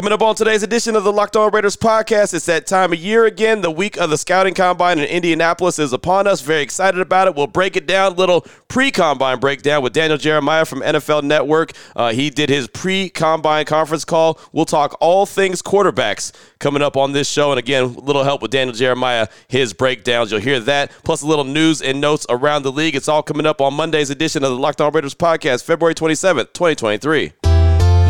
Coming up on today's edition of the Locked On Raiders podcast, it's that time of year again. The week of the scouting combine in Indianapolis is upon us. Very excited about it. We'll break it down. Little pre-combine breakdown with Daniel Jeremiah from NFL Network. Uh, he did his pre-combine conference call. We'll talk all things quarterbacks coming up on this show. And again, a little help with Daniel Jeremiah, his breakdowns. You'll hear that, plus a little news and notes around the league. It's all coming up on Monday's edition of the Locked On Raiders podcast, February 27th, 2023.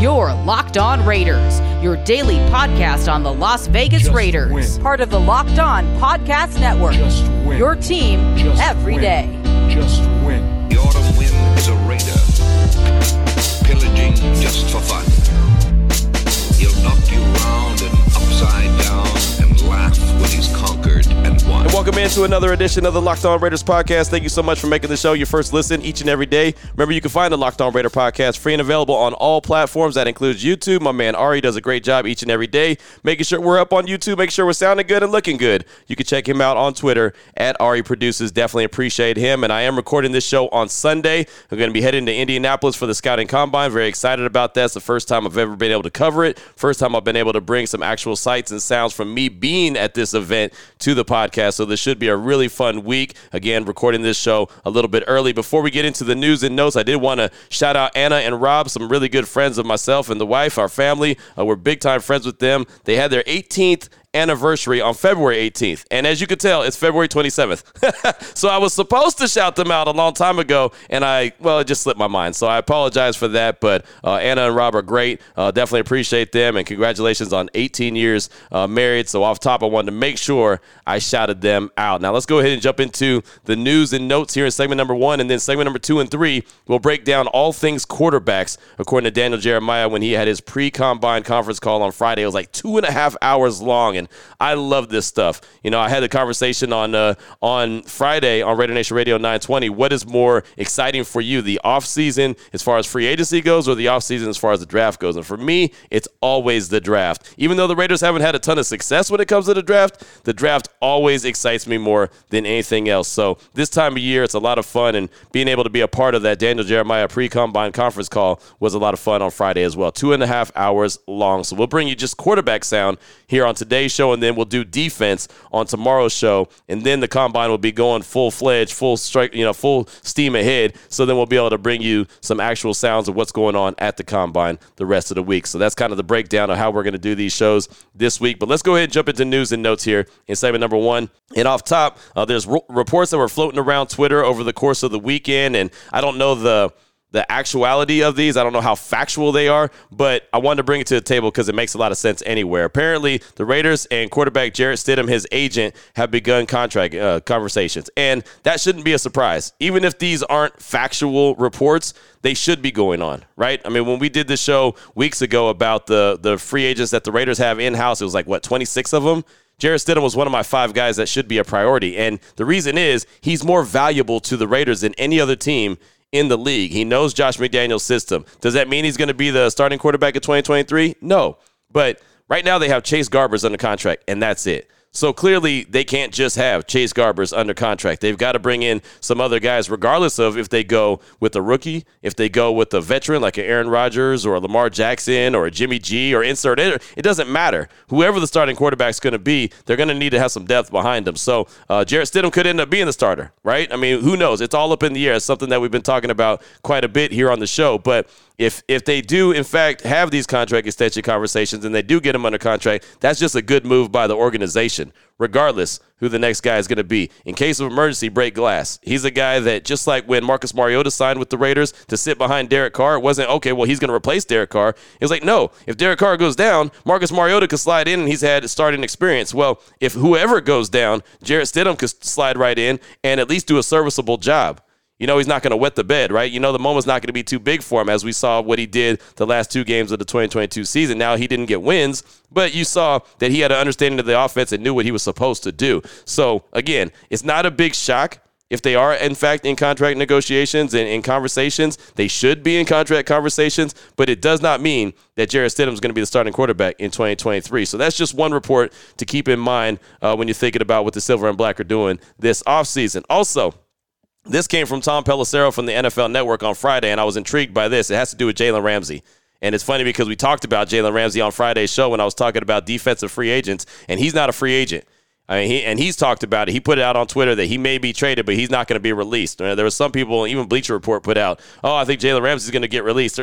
Your Locked On Raiders, your daily podcast on the Las Vegas Just Raiders. win. Part of the Locked On Podcast Network. Just win. Your team every day. Just every win. day. Just win. The autumn wind is a raider, pillaging just for fun. He'll knock you round and upside down and laugh when he's conquered and won. And welcome into another edition of the Locked On Raiders podcast. Thank you so much for making the show your first listen each and every day. Remember, you can find the Locked On Raider podcast free and available on all platforms. That includes YouTube. My man Ari does a great job each and every day, making sure we're up on YouTube, make sure we're sounding good and looking good. You can check him out on Twitter at Ari Produces. Definitely appreciate him. And I am recording this show on Sunday. I'm going to be heading to Indianapolis for the Scouting Combine. Very excited about that. It's the first time I've ever been able to cover it. First time I've been able to bring some actual sights and sounds from me being at this event to the podcast. So this should be a really fun week. Again, recording this show a little bit early. Before we get into the news and notes, I did want to shout out Anna and Rob, some really good friends of myself and the wife, our family. Uh, we're big time friends with them. They had their 18th anniversary on February 18th. And as you can tell, it's February 27th. so I was supposed to shout them out a long time ago, and I, well, it just slipped my mind. So I apologize for that. But uh, Anna and Rob are great. Uh, definitely appreciate them, and congratulations on 18 years uh, married. So off top, I wanted to make sure I shouted them out. Now let's go ahead and jump into the news and notes here in segment number one, and then segment number two and three. We'll break down all things quarterbacks, according to Daniel Jeremiah when he had his pre-combine conference call on Friday. It was like two and a half hours long, I love this stuff. You know, I had a conversation on uh, on Friday on Raider Nation Radio 920. What is more exciting for you, the offseason as far as free agency goes, or the offseason as far as the draft goes? And for me, it's always the draft. Even though the Raiders haven't had a ton of success when it comes to the draft, the draft always excites me more than anything else. So this time of year, it's a lot of fun, and being able to be a part of that Daniel Jeremiah pre-combine conference call was a lot of fun on Friday as well. Two and a half hours long. So we'll bring you just quarterback sound here on today's show, and then we'll do defense on tomorrow's show, and then the combine will be going full fledged, full strike, you know, full steam ahead. So then we'll be able to bring you some actual sounds of what's going on at the combine the rest of the week. So that's kind of the breakdown of how we're going to do these shows this week. But let's go ahead and jump into news and notes here in segment number one. And off top, uh, there's r- reports that were floating around Twitter over the course of the weekend, and I don't know the the actuality of these. I don't know how factual they are, but I wanted to bring it to the table because it makes a lot of sense anywhere. Apparently, the Raiders and quarterback Jarrett Stidham, his agent, have begun contract uh, conversations, and that shouldn't be a surprise. Even if these aren't factual reports, they should be going on, right? I mean, when we did the show weeks ago about the the free agents that the Raiders have in house, it was like what twenty six of them. Jarrett Stidham was one of my five guys that should be a priority. And the reason is he's more valuable to the Raiders than any other team in the league. He knows Josh McDaniels' system. Does that mean he's going to be the starting quarterback in 2023? No. But right now they have Chase Garbers under contract, and that's it. So clearly, they can't just have Chase Garbers under contract. They've got to bring in some other guys, regardless of if they go with a rookie, if they go with a veteran like an Aaron Rodgers or a Lamar Jackson or a Jimmy G or insert it. It doesn't matter. Whoever the starting quarterback's going to be, they're going to need to have some depth behind them. So uh, Jarrett Stidham could end up being the starter, right? I mean, who knows? It's all up in the air. It's something that we've been talking about quite a bit here on the show. But if if they do in fact have these contract extension conversations and they do get him under contract, that's just a good move by the organization, regardless who the next guy is going to be. In case of emergency, break glass. He's a guy that just like when Marcus Mariota signed with the Raiders to sit behind Derek Carr, it wasn't okay. Well, he's going to replace Derek Carr. It was like no, if Derek Carr goes down, Marcus Mariota could slide in, and he's had starting experience. Well, if whoever goes down, Jarrett Stidham could slide right in and at least do a serviceable job you know he's not going to wet the bed, right? You know the moment's not going to be too big for him, as we saw what he did the last two games of the 2022 season. Now he didn't get wins, but you saw that he had an understanding of the offense and knew what he was supposed to do. So again, it's not a big shock. If they are, in fact, in contract negotiations and in conversations, they should be in contract conversations, but it does not mean that Jarrett Stidham is going to be the starting quarterback in 2023. So that's just one report to keep in mind uh, when you're thinking about what the Silver and Black are doing this offseason. Also, this came from Tom Pelissero from the NFL Network on Friday, and I was intrigued by this. It has to do with Jalen Ramsey. And it's funny because we talked about Jalen Ramsey on Friday's show when I was talking about defensive free agents, and he's not a free agent. I mean, he, and he's talked about it. He put it out on Twitter that he may be traded, but he's not going to be released. There were some people, even Bleacher Report put out, oh, I think Jalen Ramsey is going to get released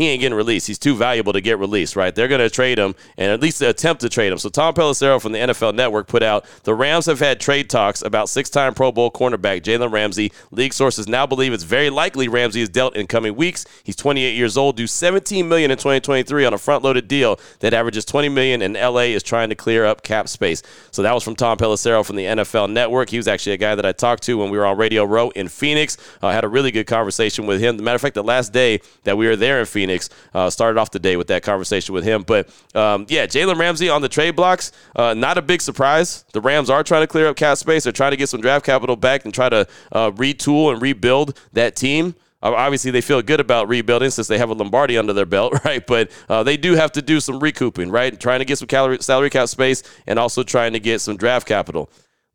he ain't getting released. He's too valuable to get released, right? They're going to trade him and at least attempt to trade him. So Tom Pelissero from the NFL Network put out the Rams have had trade talks about six-time Pro Bowl cornerback Jalen Ramsey. League sources now believe it's very likely Ramsey is dealt in coming weeks. He's 28 years old, due 17 million in 2023 on a front-loaded deal that averages 20 million, and LA is trying to clear up cap space. So that was from Tom Pelissero from the NFL Network. He was actually a guy that I talked to when we were on Radio Row in Phoenix. I uh, had a really good conversation with him. As a matter of fact, the last day that we were there in Phoenix. Uh, started off the day with that conversation with him. But um, yeah, Jalen Ramsey on the trade blocks, uh, not a big surprise. The Rams are trying to clear up cap space. They're trying to get some draft capital back and try to uh, retool and rebuild that team. Uh, obviously, they feel good about rebuilding since they have a Lombardi under their belt, right? But uh, they do have to do some recouping, right? Trying to get some calorie, salary cap space and also trying to get some draft capital.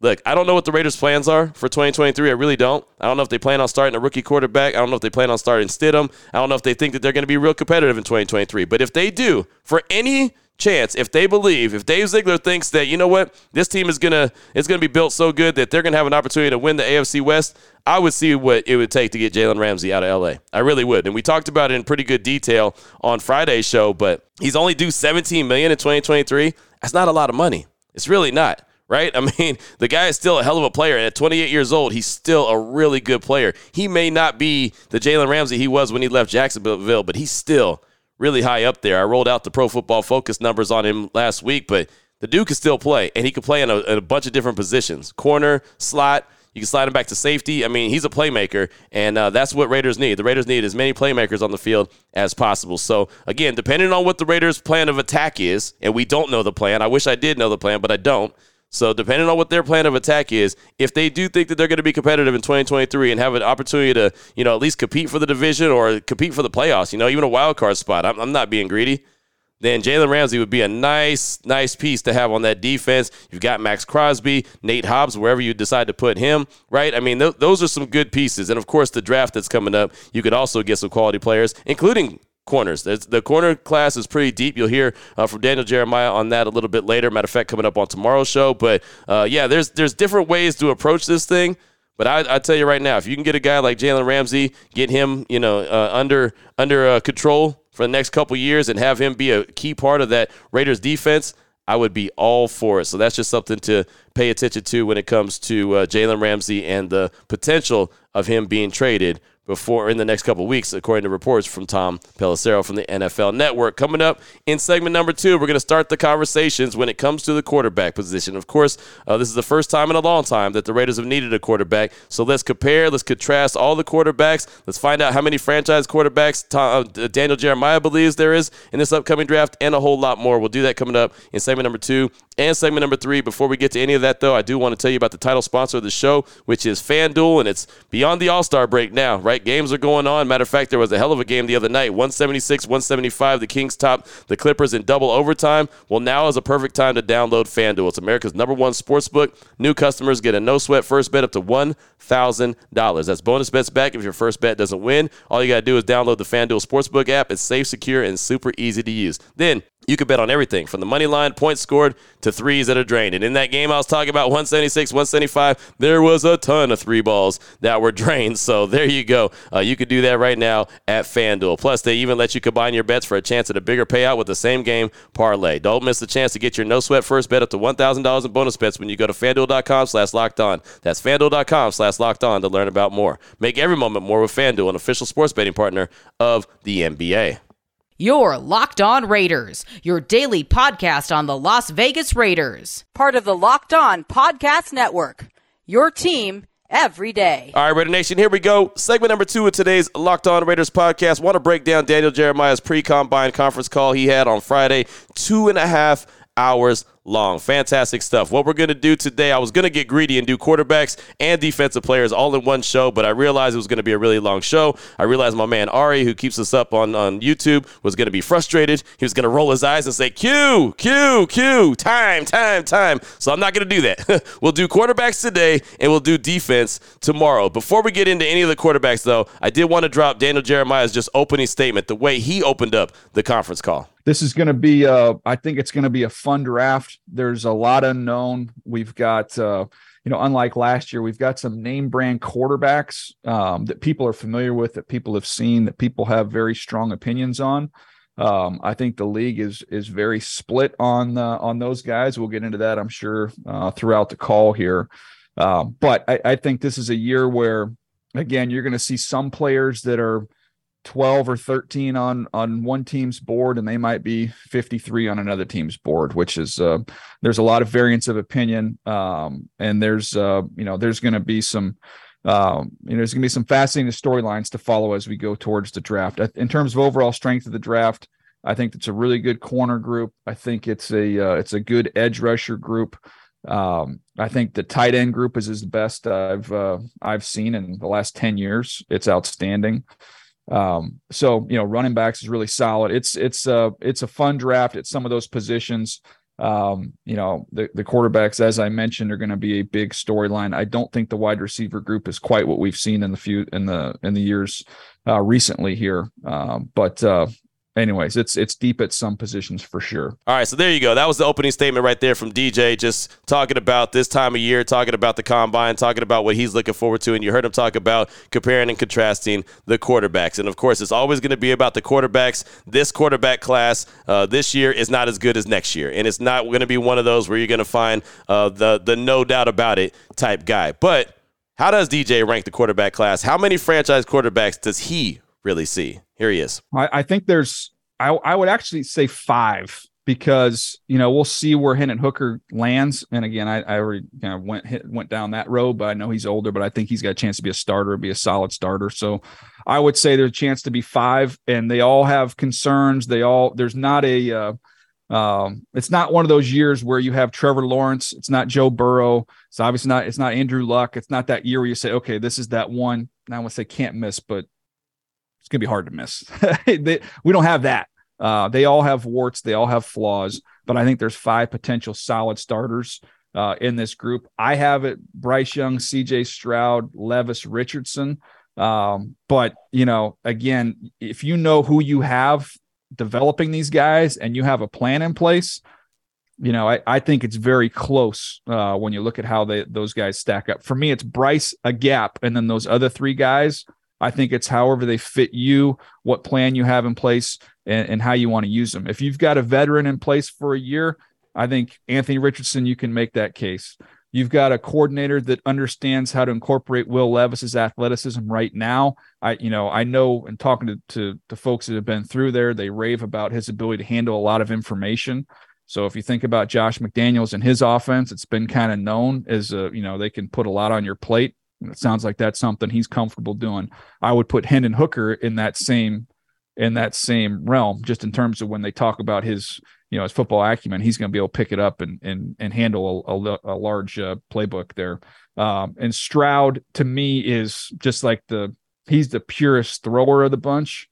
Look, I don't know what the Raiders' plans are for 2023. I really don't. I don't know if they plan on starting a rookie quarterback. I don't know if they plan on starting Stidham. I don't know if they think that they're going to be real competitive in 2023. But if they do, for any chance, if they believe, if Dave Ziegler thinks that you know what, this team is gonna is gonna be built so good that they're gonna have an opportunity to win the AFC West, I would see what it would take to get Jalen Ramsey out of LA. I really would. And we talked about it in pretty good detail on Friday's show, but he's only due 17 million in 2023. That's not a lot of money. It's really not right? I mean, the guy is still a hell of a player. And at 28 years old, he's still a really good player. He may not be the Jalen Ramsey he was when he left Jacksonville, but he's still really high up there. I rolled out the Pro Football Focus numbers on him last week, but the dude can still play, and he can play in a, in a bunch of different positions corner, slot. You can slide him back to safety. I mean, he's a playmaker, and uh, that's what Raiders need. The Raiders need as many playmakers on the field as possible. So, again, depending on what the Raiders' plan of attack is, and we don't know the plan, I wish I did know the plan, but I don't. So depending on what their plan of attack is, if they do think that they're going to be competitive in 2023 and have an opportunity to, you know, at least compete for the division or compete for the playoffs, you know, even a wild card spot, I'm, I'm not being greedy. Then Jalen Ramsey would be a nice, nice piece to have on that defense. You've got Maxx Crosby, Nate Hobbs, wherever you decide to put him, right? I mean, th- those are some good pieces. And of course, the draft that's coming up, you could also get some quality players, including corners. the corner class is pretty deep. You'll hear uh, from Daniel Jeremiah on that a little bit later. Matter of fact, coming up on tomorrow's show. But uh, yeah, there's there's different ways to approach this thing. But I, I tell you right now, if you can get a guy like Jalen Ramsey, get him, you know, uh, under under uh, control for the next couple years, and have him be a key part of that Raiders defense. I would be all for it. So that's just something to pay attention to when it comes to uh, Jalen Ramsey and the potential of him being traded before in the next couple weeks, according to reports from Tom Pelissero from the NFL Network. Coming up in segment number two, we're going to start the conversations when it comes to the quarterback position. Of course, uh, this is the first time in a long time that the Raiders have needed a quarterback. So let's compare, let's contrast all the quarterbacks. Let's find out how many franchise quarterbacks Tom, uh, Daniel Jeremiah believes there is in this upcoming draft, and a whole lot more. We'll do that coming up in segment number two and segment number three. Before we get to any of that, though, I do want to tell you about the title sponsor of the show, which is FanDuel, and it's beyond the All Star break now, right? Games are going on. Matter of fact, there was a hell of a game the other night 176 175. The Kings top the Clippers in double overtime. Well, now is a perfect time to download FanDuel. It's America's number one sports book. New customers get a no sweat first bet up to $1,000. That's bonus bets back if your first bet doesn't win. All you got to do is download the FanDuel Sportsbook app. It's safe, secure, and super easy to use. Then, you could bet on everything from the money line, points scored, to threes that are drained. And in that game I was talking about, 176, 175, there was a ton of three balls that were drained. So there you go. Uh, you could do that right now at FanDuel. Plus, they even let you combine your bets for a chance at a bigger payout with the same game parlay. Don't miss the chance to get your no sweat first bet up to $1,000 in bonus bets when you go to FanDuel.com slash locked on. That's FanDuel.com slash locked on to learn about more. Make every moment more with FanDuel, an official sports betting partner of the NBA. Your Locked On Raiders, your daily podcast on the Las Vegas Raiders. Part of the Locked On Podcast Network. Your team every day. All right, Raider Nation, here we go. Segment number two of today's Locked On Raiders podcast. Want to break down Daniel Jeremiah's pre combine conference call he had on Friday. Two and a half hours long. Fantastic stuff. What we're going to do today, I was going to get greedy and do quarterbacks and defensive players all in one show, but I realized it was going to be a really long show. I realized my man Ari, who keeps us up on, on YouTube, was going to be frustrated. He was going to roll his eyes and say, Q, Q, Q, time, time, time. So I'm not going to do that. we'll do quarterbacks today and we'll do defense tomorrow. Before we get into any of the quarterbacks, though, I did want to drop Daniel Jeremiah's just opening statement, the way he opened up the conference call this is going to be uh, i think it's going to be a fun draft. There's a lot unknown. We've got uh, you know unlike last year we've got some name brand quarterbacks um, that people are familiar with that people have seen that people have very strong opinions on. Um, i think the league is is very split on uh, on those guys. We'll get into that i'm sure uh, throughout the call here. Um, but I, I think this is a year where again you're going to see some players that are 12 or 13 on on one team's board and they might be 53 on another team's board which is uh, there's a lot of variance of opinion um, and there's uh, you know there's going to be some um, you know there's going to be some fascinating storylines to follow as we go towards the draft in terms of overall strength of the draft i think it's a really good corner group i think it's a uh, it's a good edge rusher group um, I think the tight end group is, is the best I've uh, I've seen in the last 10 years. It's outstanding. Um, so you know, running backs is really solid. It's it's a it's a fun draft at some of those positions. Um, you know, the the quarterbacks, as I mentioned, are going to be a big storyline. I don't think the wide receiver group is quite what we've seen in the few in the in the years uh, recently here. Um, but uh, anyways, it's it's deep at some positions for sure. All right, so there you go. That was the opening statement right there from DJ, just talking about this time of year, talking about the combine, talking about what he's looking forward to, and you heard him talk about comparing and contrasting the quarterbacks. And of course, it's always going to be about the quarterbacks. This quarterback class uh, this year is not as good as next year, and it's not going to be one of those where you're going to find uh, the the no doubt about it type guy, but. How does DJ rank the quarterback class? How many franchise quarterbacks does he really see? Here he is. I, I think there's, I, I would actually say five because you know we'll see where Hendon Hooker lands. And again, I, I already kind of went hit, went down that road, but I know he's older, but I think he's got a chance to be a starter, be a solid starter. So I would say there's a chance to be five, and they all have concerns. They all there's not a uh, um, it's not one of those years where you have Trevor Lawrence. It's not Joe Burrow. It's obviously not. It's not Andrew Luck. It's not that year where you say, okay, this is that one. I to say can't miss, but it's going to be hard to miss. they, we don't have that. Uh, they all have warts, they all have flaws, but I think there's five potential solid starters uh, in this group. I have it Bryce Young, CJ Stroud, Levis Richardson. Um, but, you know, again, if you know who you have developing these guys and you have a plan in place, you know, I, I think it's very close uh, when you look at how they those guys stack up. For me, it's Bryce a gap, and then those other three guys I think it's however they fit you, what plan you have in place, and, and how you want to use them. If you've got a veteran in place for a year, I think Anthony Richardson, you can make that case. You've got a coordinator that understands how to incorporate Will Levis's athleticism right now. I, you know, I know and talking to, to, to folks that have been through there, they rave about his ability to handle a lot of information. So if you think about Josh McDaniels and his offense, it's been kind of known as a, you know, they can put a lot on your plate. It sounds like that's something he's comfortable doing. I would put Hendon Hooker in that same in that same realm, just in terms of when they talk about his you know his football acumen, he's going to be able to pick it up and and and handle a, a, a large uh, playbook there. Um, and Stroud to me is just like the he's the purest thrower of the bunch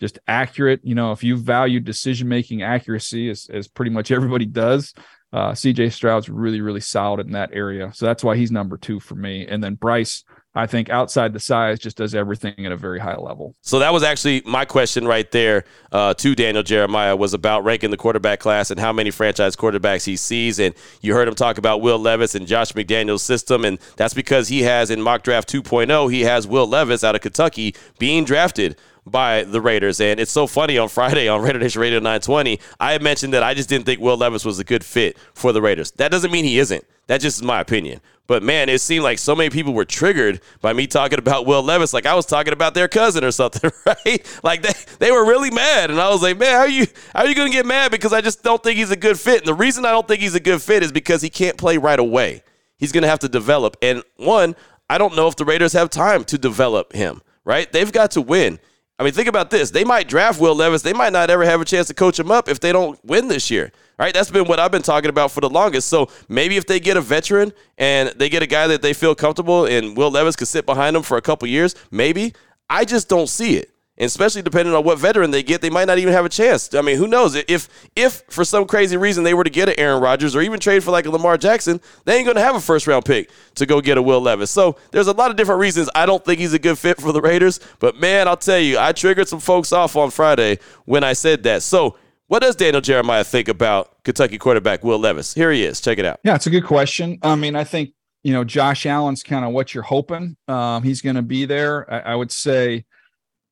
just accurate. You know, if you value decision making accuracy, as, as pretty much everybody does, uh, CJ Stroud's really, really solid in that area. So that's why he's number two for me. And then Bryce, I think outside the size, just does everything at a very high level. So that was actually my question right there uh, to Daniel Jeremiah was about ranking the quarterback class and how many franchise quarterbacks he sees. And you heard him talk about Will Levis and Josh McDaniels' system, and that's because he has in mock draft 2.0 he has Will Levis out of Kentucky being drafted by the Raiders. And it's so funny on Friday on Raider Nation Radio 920, I had mentioned that I just didn't think Will Levis was a good fit for the Raiders. That doesn't mean he isn't. That just is my opinion. But man, it seemed like so many people were triggered by me talking about Will Levis, like I was talking about their cousin or something, right? Like they, they were really mad. And I was like, man, how are you how are you gonna get mad? Because I just don't think he's a good fit. And the reason I don't think he's a good fit is because he can't play right away. He's gonna have to develop. And one, I don't know if the Raiders have time to develop him, right? They've got to win. I mean, think about this. They might draft Will Levis. They might not ever have a chance to coach him up if they don't win this year. right? That's been what I've been talking about for the longest. So maybe if they get a veteran and they get a guy that they feel comfortable and Will Levis could sit behind them for a couple years, maybe. I just don't see it. And especially depending on what veteran they get, they might not even have a chance. I mean, who knows? If if for some crazy reason they were to get an Aaron Rodgers or even trade for like a Lamar Jackson, they ain't gonna have a first round pick to go get a Will Levis. So there's a lot of different reasons I don't think he's a good fit for the Raiders. But man, I'll tell you, I triggered some folks off on Friday when I said that. So what does Daniel Jeremiah think about Kentucky quarterback Will Levis? Here he is. Check it out. Yeah, it's a good question. I mean, I think you know Josh Allen's kind of what you're hoping um, he's going to be there. I, I would say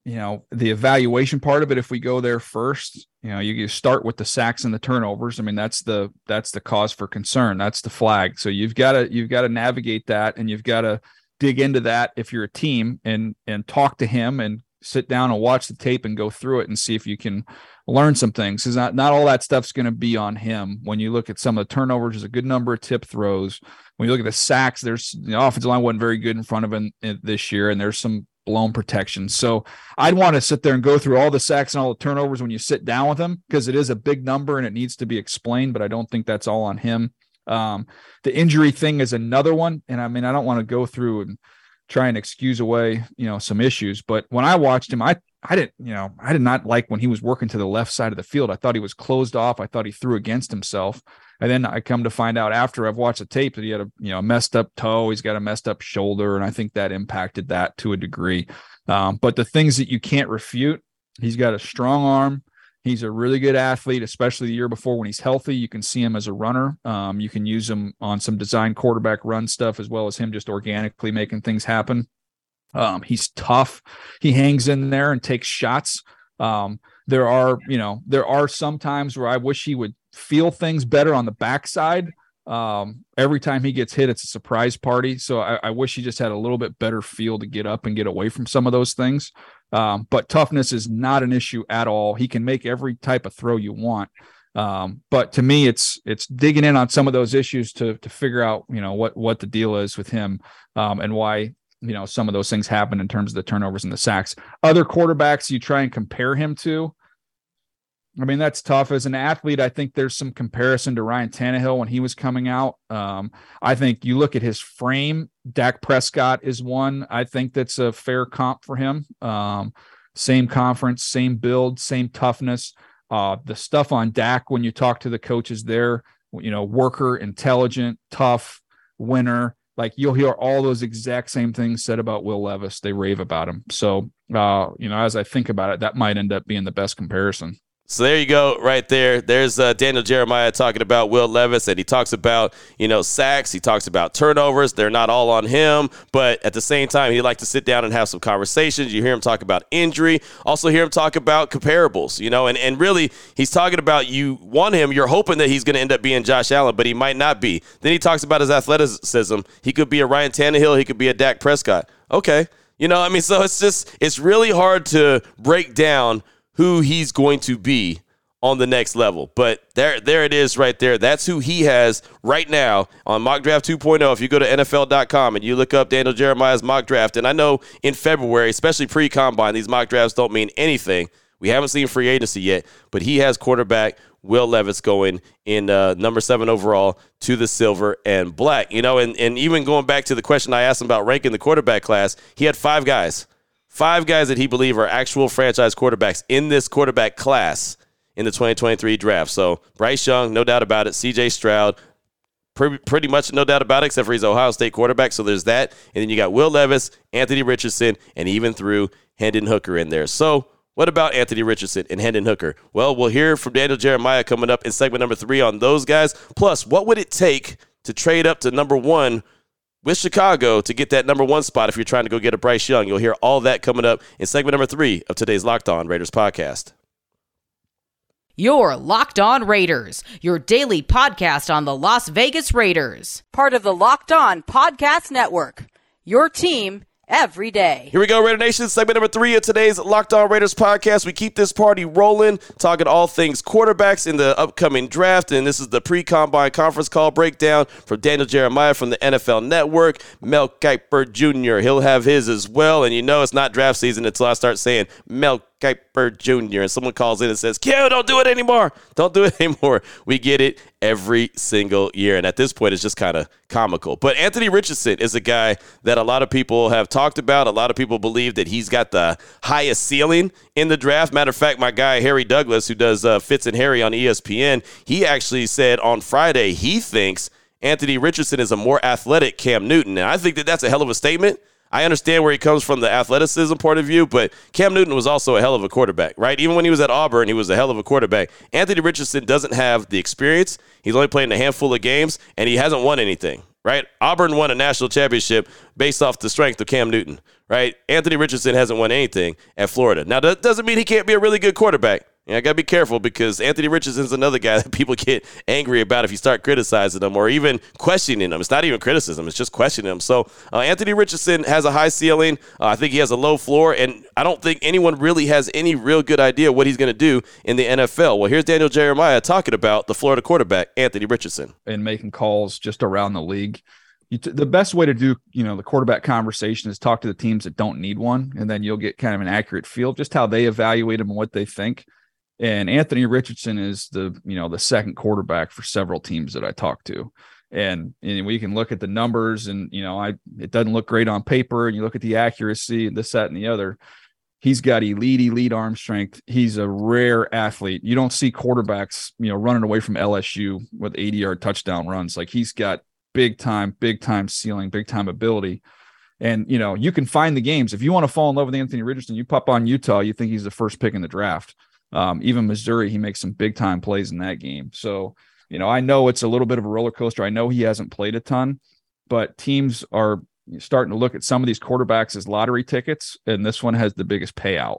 you know the evaluation part of it if we go there first you know you, you, start with the sacks and the turnovers. I mean that's the that's the cause for concern. That's the flag. So you've got to you've got to navigate that and you've got to dig into that if you're a team and and talk to him and sit down and watch the tape and go through it and see if you can learn some things. Because not, not all that stuff's going to be on him. When you look at some of the turnovers there's a good number of tip throws. When you look at the sacks there's the offensive line wasn't very good in front of him eh, this year and there's some blown protection. So I'd want to sit there and go through all the sacks and all the turnovers when you sit down with him because it is a big number and it needs to be explained, but I don't think that's all on him. Um, the injury thing is another one. And I mean, I don't want to go through and try and excuse away, you know, some issues, but when I watched him, I, I didn't, you know, I did not like when he was working to the left side of the field. I thought he was closed off. I thought he threw against himself. And then I come to find out after I've watched the tape that he had a you know messed up toe, he's got a messed up shoulder, and I think that impacted that to a degree. Um, but the things that you can't refute, he's got a strong arm. He's a really good athlete, especially the year before when he's healthy. You can see him as a runner. Um, you can use him on some design quarterback run stuff as well as him just organically making things happen. Um, he's tough. He hangs in there and takes shots. Um, there are, you know, there are some times where I wish he would feel things better on the backside. Um, every time he gets hit, it's a surprise party. So I, I, wish he just had a little bit better feel to get up and get away from some of those things. Um, but toughness is not an issue at all. He can make every type of throw you want. Um, but to me, it's it's digging in on some of those issues to to figure out you know what what the deal is with him um, and why you know some of those things happen in terms of the turnovers and the sacks. Other quarterbacks you try and compare him to. I mean, that's tough. As an athlete, I think there's some comparison to Ryan Tannehill when he was coming out. Um, I think you look at his frame, Dak Prescott is one. I think that's a fair comp for him. Um, same conference, same build, same toughness. Uh, the stuff on Dak when you talk to the coaches there, you know, worker, intelligent, tough, winner. Like you'll hear all those exact same things said about Will Levis. They rave about him. So, uh, you know, as I think about it, that might end up being the best comparison. So there you go, right there. There's uh, Daniel Jeremiah talking about Will Levis, and he talks about you know sacks. He talks about turnovers. They're not all on him, but at the same time, he like to sit down and have some conversations. You hear him talk about injury. Also hear him talk about comparables. You know, and and really, he's talking about you want him. You're hoping that he's going to end up being Josh Allen, but he might not be. Then he talks about his athleticism. He could be a Ryan Tannehill. He could be a Dak Prescott. Okay, you know, I mean, so it's just it's really hard to break down who he's going to be on the next level. But there, there it is right there. That's who he has right now on Mock Draft 2.0. If you go to NFL.com and you look up Daniel Jeremiah's mock draft, and I know in February, especially pre combine, these mock drafts don't mean anything. We haven't seen free agency yet, but he has quarterback Will Levis going in uh, number seven overall to the silver and black. You know, and, and even going back to the question I asked him about ranking the quarterback class, he had five guys Five guys that he believe are actual franchise quarterbacks in this quarterback class in the 2023 draft. So Bryce Young, no doubt about it. CJ Stroud, pretty, much no doubt about it, except for his Ohio State quarterback. So there's that. And then you got Will Levis, Anthony Richardson, and even threw Hendon Hooker in there. So what about Anthony Richardson and Hendon Hooker? Well, we'll hear from Daniel Jeremiah coming up in segment number three on those guys. Plus, what would it take to trade up to number one with Chicago to get that number one spot if you're trying to go get a Bryce Young. You'll hear all that coming up in segment number three of today's Locked On Raiders podcast. Your Locked On Raiders, your daily podcast on the Las Vegas Raiders, part of the Locked On Podcast Network. Your team every day. Here we go, Raider Nation. Segment number three of today's Locked On Raiders podcast. We keep this party rolling, talking all things quarterbacks in the upcoming draft. And this is the pre combine conference call breakdown from Daniel Jeremiah from the NFL Network, Mel Kiper Jr. He'll have his as well. And you know, it's not draft season until I start saying Mel Kiper Jr. and someone calls in and says, Q, don't do it anymore. Don't do it anymore. We get it every single year. And at this point, it's just kind of comical. But Anthony Richardson is a guy that a lot of people have talked about. A lot of people believe that he's got the highest ceiling in the draft. Matter of fact, my guy, Harry Douglas, who does uh, Fitz and Harry on ESPN, he actually said on Friday he thinks Anthony Richardson is a more athletic Cam Newton. And I think that that's a hell of a statement. I understand where he comes from the athleticism point of view, but Cam Newton was also a hell of a quarterback, right? Even when he was at Auburn, he was a hell of a quarterback. Anthony Richardson doesn't have the experience. He's only played in a handful of games, and he hasn't won anything, right? Auburn won a national championship based off the strength of Cam Newton, right? Anthony Richardson hasn't won anything at Florida. Now, that doesn't mean he can't be a really good quarterback. Yeah, I got to be careful because Anthony Richardson's another guy that people get angry about if you start criticizing them or even questioning them. It's not even criticism, it's just questioning them. So, uh, Anthony Richardson has a high ceiling. Uh, I think he has a low floor, and I don't think anyone really has any real good idea what he's going to do in the NFL. Well, here's Daniel Jeremiah talking about the Florida quarterback, Anthony Richardson. And making calls just around the league. T- the best way to do, you know, the quarterback conversation is talk to the teams that don't need one, and then you'll get kind of an accurate feel just how they evaluate him and what they think. And Anthony Richardson is the, you know, the second quarterback for several teams that I talked to. And, and we can look at the numbers and, you know, I, it doesn't look great on paper. And you look at the accuracy and this, that, and the other. He's got elite, elite arm strength. He's a rare athlete. You don't see quarterbacks, you know, running away from LSU with 80 yard touchdown runs. Like he's got big time, big time ceiling, big time ability. And you know, you can find the games. If you want to fall in love with Anthony Richardson, you pop on Utah, you think he's the first pick in the draft. Um, even Missouri, he makes some big time plays in that game. So, you know, I know it's a little bit of a roller coaster. I know he hasn't played a ton, but teams are starting to look at some of these quarterbacks as lottery tickets, and this one has the biggest payout.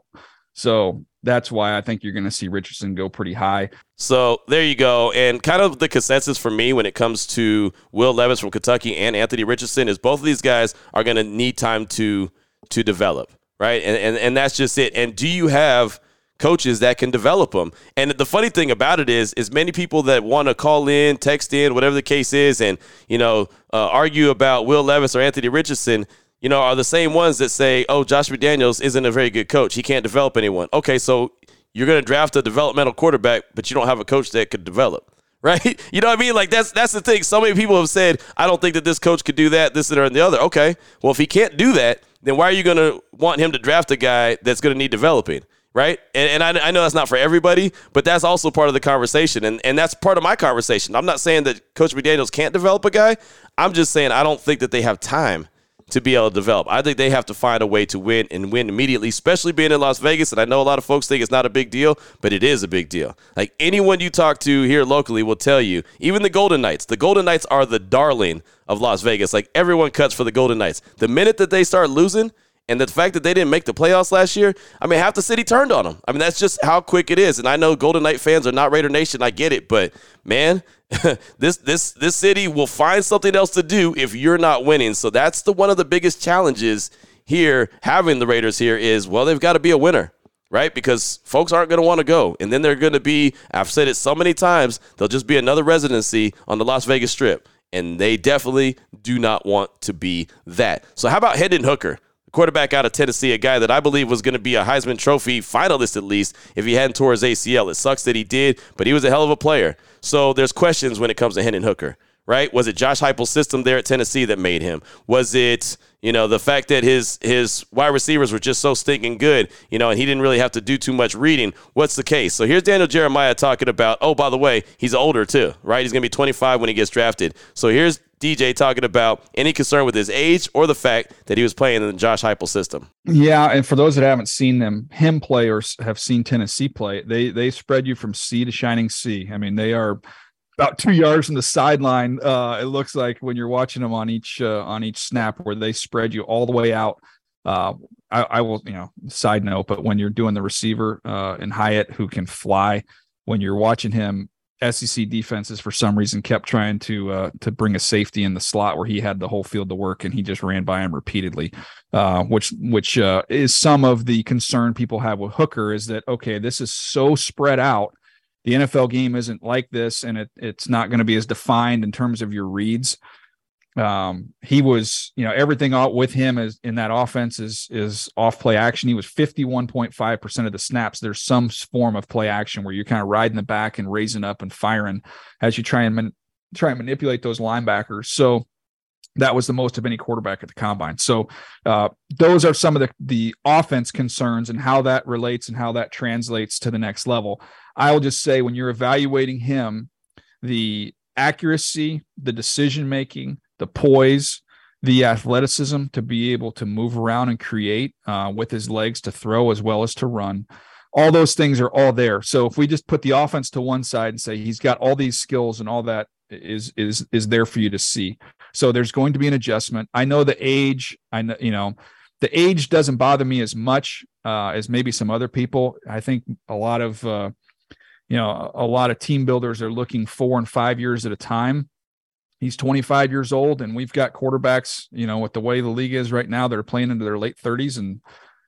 So that's why I think you're going to see Richardson go pretty high. So there you go. And kind of the consensus for me when it comes to Will Levis from Kentucky and Anthony Richardson is both of these guys are going to need time to to develop, right? And, and and that's just it. And do you have coaches that can develop them. And the funny thing about it is, is many people that want to call in, text in, whatever the case is, and you know, uh, argue about Will Levis or Anthony Richardson. You know, are the same ones that say, "Oh, Josh McDaniels isn't a very good coach. He can't develop anyone." Okay, so you're going to draft a developmental quarterback, but you don't have a coach that could develop right? You know what I mean? Like that's that's the thing. So many people have said, I don't think that this coach could do that, this, that, and the other. Okay, well, if he can't do that, then why are you going to want him to draft a guy that's going to need developing? Right? And, and I, I, know that's not for everybody, but that's also part of the conversation. And, and that's part of my conversation. I'm not saying that Coach McDaniels can't develop a guy. I'm just saying I don't think that they have time to be able to develop. I think they have to find a way to win and win immediately, especially being in Las Vegas. And I know a lot of folks think it's not a big deal, but it is a big deal. Like anyone you talk to here locally will tell you, even the Golden Knights, the Golden Knights are the darling of Las Vegas. Like everyone cuts for the Golden Knights. The minute that they start losing, and the fact that they didn't make the playoffs last year, I mean, half the city turned on them. I mean, that's just how quick it is. And I know Golden Knight fans are not Raider Nation. I get it, but man, this this this city will find something else to do if you're not winning. So that's the one of the biggest challenges here. Having the Raiders here is well, they've got to be a winner. Right? Because folks aren't going to want to go. And then they're going to be, I've said it so many times, they'll just be another residency on the Las Vegas Strip. And they definitely do not want to be that. So, how about Hendon Hooker? Quarterback out of Tennessee, a guy that I believe was going to be a Heisman Trophy finalist at least if he hadn't tore his ACL. It sucks that he did, but he was a hell of a player. So there's questions when it comes to Hendon Hooker, right? Was it Josh Heupel's system there at Tennessee that made him? Was it you know the fact that his his wide receivers were just so stinking good, you know, and he didn't really have to do too much reading. What's the case? So here's Daniel Jeremiah talking about. Oh, by the way, he's older too, right? He's going to be 25 when he gets drafted. So here's DJ talking about any concern with his age or the fact that he was playing in the Josh Heupel system. Yeah, and for those that haven't seen them, him play or have seen Tennessee play, they they spread you from sea to shining sea. I mean, they are about two yards from the sideline. Uh, it looks like when you're watching them on each uh, on each snap, where they spread you all the way out. Uh, I, I, will, you know, side note, but when you're doing the receiver uh, Hyatt, who can fly, when you're watching him SEC defenses for some reason kept trying to uh, to bring a safety in the slot where he had the whole field to work, and he just ran by him repeatedly, uh, which which uh, is some of the concern people have with Hooker is that okay, this is so spread out. The NFL game isn't like this, and it, it's not going to be as defined in terms of your reads. Um, he was, you know, everything with him is in that offense is is off play action. He was 51.5% of the snaps. There's some form of play action where you're kind of riding the back and raising up and firing as you try and man, try and manipulate those linebackers. So that was the most of any quarterback at the combine. So uh, those are some of the the offense concerns and how that relates and how that translates to the next level. I will just say when you're evaluating him, the accuracy, the decision making, the poise, the athleticism to be able to move around and create uh, with his legs to throw as well as to run. All those things are all there. So if we just put the offense to one side and say he's got all these skills and all that is is is there for you to see. So there's going to be an adjustment. I know the age. I know you know the age doesn't bother me as much uh, as maybe some other people. I think a lot of uh, you know a lot of team builders are looking four and five years at a time he's 25 years old and we've got quarterbacks you know with the way the league is right now they're playing into their late 30s and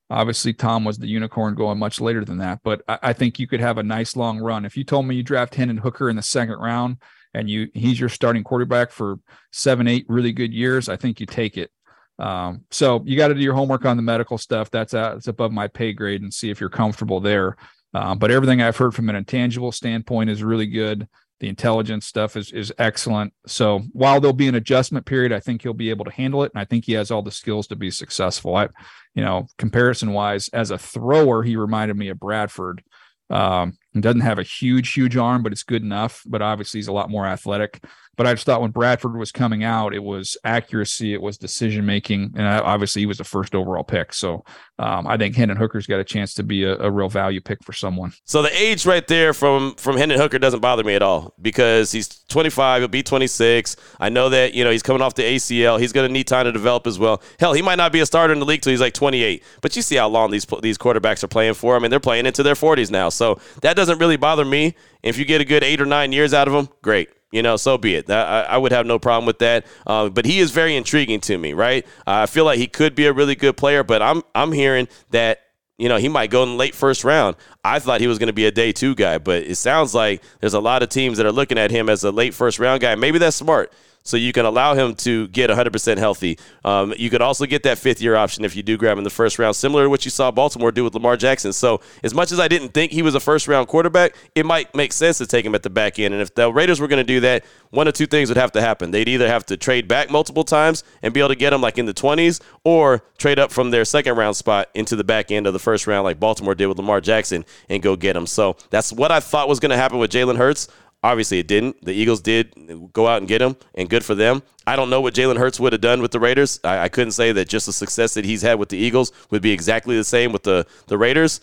obviously tom was the unicorn going much later than that but i, I think you could have a nice long run. If you told me you draft hendon hooker in the second round and you he's your starting quarterback for seven eight really good years i think you take it. Um, so you got to do your homework on the medical stuff. That's uh, that's above my pay grade and see if you're comfortable there. Um, but everything i've heard from an intangible standpoint is really good the intelligence stuff is is excellent. So while there'll be an adjustment period, I think he'll be able to handle it, and I think he has all the skills to be successful. I, you know, comparison wise, as a thrower, he reminded me of Bradford. Um, doesn't have a huge, huge arm, but it's good enough. But obviously, he's a lot more athletic. But I just thought when Bradford was coming out, it was accuracy, it was decision making, and obviously he was the first overall pick. So um, I think Hendon Hooker's got a chance to be a, a, real value pick for someone. So the age right there from from Hendon Hooker doesn't bother me at all because he's 25, he'll be 26. I know that you know he's coming off the ACL. He's going to need time to develop as well. Hell, he might not be a starter in the league till he's like 28. But you see how long these these quarterbacks are playing for. I mean, they're playing into their 40s now, so that doesn't really bother me. If you get a good eight or nine years out of him, great you know, so be it. I, I would have no problem with that. Uh, but he is very intriguing to me, right? Uh, I feel like he could be a really good player, but I'm I'm hearing that you know he might go in the late first round. I thought he was going to be a day two guy, but it sounds like there's a lot of teams that are looking at him as a late first round guy. Maybe that's smart so you can allow him to get 100% healthy. Um, you could also get that fifth year option if you do grab him in the first round, similar to what you saw Baltimore do with Lamar Jackson. So, as much as I didn't think he was a first round quarterback, it might make sense to take him at the back end. And if the Raiders were going to do that, one of two things would have to happen. They'd either have to trade back multiple times and be able to get him like in the 20s, or trade up from their second round spot into the back end of the first round, like Baltimore did with Lamar Jackson, and go get him. So, that's what I thought was going to happen with Jalen Hurts. Obviously, it didn't. The Eagles did go out and get him, and good for them. I don't know what Jalen Hurts would have done with the Raiders. I, I, couldn't say that just the success that he's had with the Eagles would be exactly the same with the, the Raiders.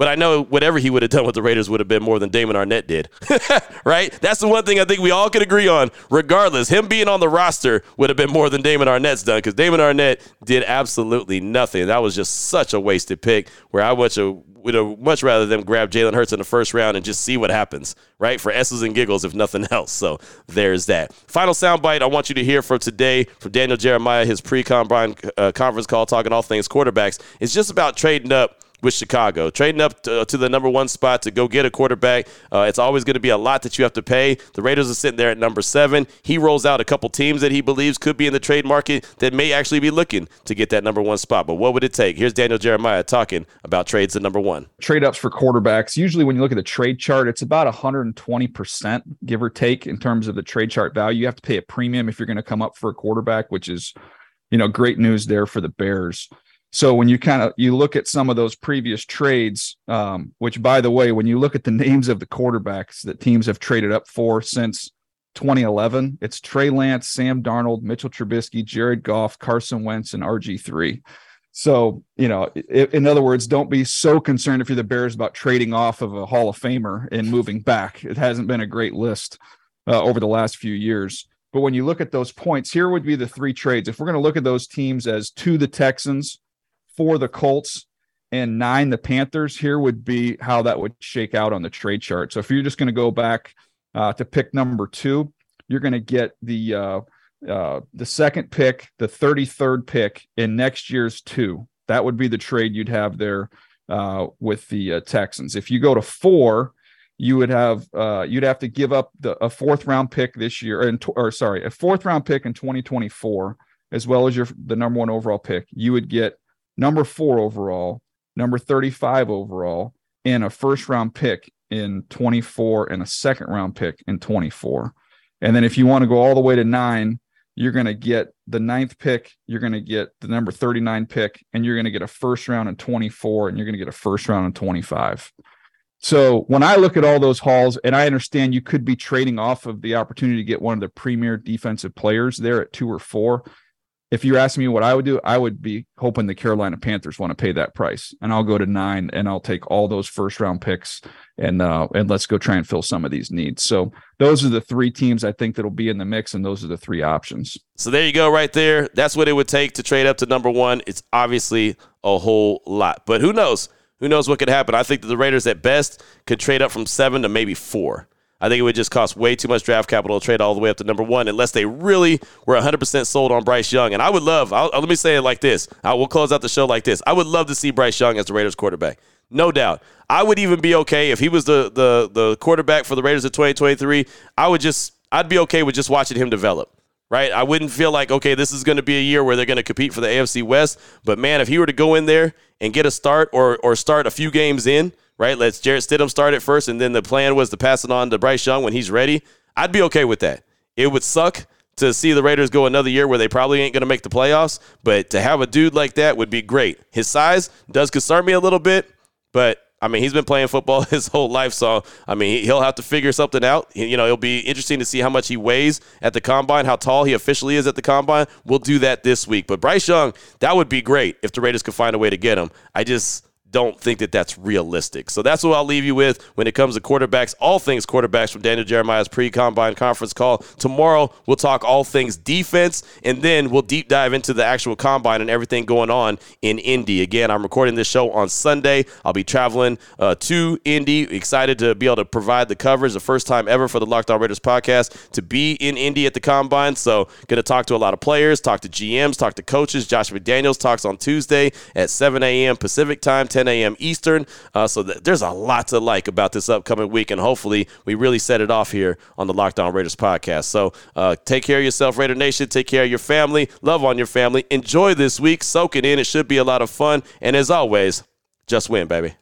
But I know whatever he would have done with the Raiders would have been more than Damon Arnette did. right? That's the one thing I think we all can agree on. Regardless, him being on the roster would have been more than Damon Arnette's done because Damon Arnette did absolutely nothing. That was just such a wasted pick where I would have, would have much rather them grab Jalen Hurts in the first round and just see what happens, right? For S's and giggles, if nothing else. So there's that. Final soundbite I want you to hear from today from Daniel Jeremiah, his pre combine uh, conference call talking all things quarterbacks. It's just about trading up with Chicago. Trading up to, to, the number one spot to go get a quarterback, uh, it's always going to be a lot that you have to pay. The Raiders are sitting there at number seven. He rolls out a couple teams that he believes could be in the trade market that may actually be looking to get that number one spot. But what would it take? Here's Daniel Jeremiah talking about trades at number one. Trade ups for quarterbacks. Usually, when you look at the trade chart, it's about 120%, give or take, in terms of the trade chart value. You have to pay a premium if you're going to come up for a quarterback, which is, you know, great news there for the Bears. So when you kind of you look at some of those previous trades, um, which by the way, when you look at the names of the quarterbacks that teams have traded up for since 2011, it's Trey Lance, Sam Darnold, Mitchell Trubisky, Jared Goff, Carson Wentz, and RG three. So you know, in other words, don't be so concerned if you're the Bears about trading off of a Hall of Famer and moving back. It hasn't been a great list uh, over the last few years. But when you look at those points, here would be the three trades. If we're going to look at those teams as to the Texans, for the Colts and nine the Panthers, here would be how that would shake out on the trade chart. So if you're just going to go back uh, to pick number two, you're going to get the uh, uh, the second pick, the 33rd pick in next year's two. That would be the trade you'd have there uh, with the uh, Texans. If you go to four, you would have uh, you'd have to give up the, a fourth round pick this year, or, or sorry, a fourth round pick in 2024, as well as your the number one overall pick. You would get number four overall, number 35 overall, and a first round pick in 24 and a second round pick in 24. And then if you want to go all the way to nine, you're going to get the ninth pick, you're going to get the number 39 pick, and you're going to get a first round in 24, and you're going to get a first round in 25. So when I look at all those hauls, and I understand you could be trading off of the opportunity to get one of the premier defensive players there at two or four. If you're asking me what I would do, I would be hoping the Carolina Panthers want to pay that price, and I'll go to nine, and I'll take all those first round picks, and uh, and let's go try and fill some of these needs. So those are the three teams I think that'll be in the mix, and those are the three options. So there you go, right there. That's what it would take to trade up to number one. It's obviously a whole lot, but who knows? who knows what could happen? I think that the Raiders at best could trade up from seven to maybe four. I think it would just cost way too much draft capital to trade all the way up to number one unless they really were 100% sold on Bryce Young. And I would love, I'll, let me say it like this. I will close out the show like this. I would love to see Bryce Young as the Raiders quarterback. No doubt. I would even be okay if he was the, the, the quarterback for the Raiders of 2023. I would just, I'd be okay with just watching him develop right? I wouldn't feel like, okay, this is going to be a year where they're going to compete for the AFC West. But man, if he were to go in there and get a start or or start a few games in, right? Let's Jarrett Stidham start it first, and then the plan was to pass it on to Bryce Young when he's ready. I'd be okay with that. It would suck to see the Raiders go another year where they probably ain't going to make the playoffs, but to have a dude like that would be great. His size does concern me a little bit, but I mean, he's been playing football his whole life, so I mean, he'll have to figure something out. You know, it'll be interesting to see how much he weighs at the combine, how tall he officially is at the combine. We'll do that this week. But Bryce Young, that would be great if the Raiders could find a way to get him. I just don't think that that's realistic. So that's what I'll leave you with when it comes to quarterbacks, all things quarterbacks from Daniel Jeremiah's pre combine conference call. Tomorrow, we'll talk all things defense, and then we'll deep dive into the actual combine and everything going on in Indy. Again, I'm recording this show on Sunday. I'll be traveling uh, to Indy. Excited to be able to provide the coverage, the first time ever for the Locked On Raiders podcast to be in Indy at the combine. So, going to talk to a lot of players, talk to GMs, talk to coaches. Josh McDaniels talks on Tuesday at 7 a.m. Pacific time, 10 10 a.m. Eastern. Uh, so th- there's a lot to like about this upcoming week, and hopefully we really set it off here on the Locked On Raiders podcast. So uh, take care of yourself, Raider Nation. Take care of your family. Love on your family. Enjoy this week. Soak it in. It should be a lot of fun. And as always, just win, baby.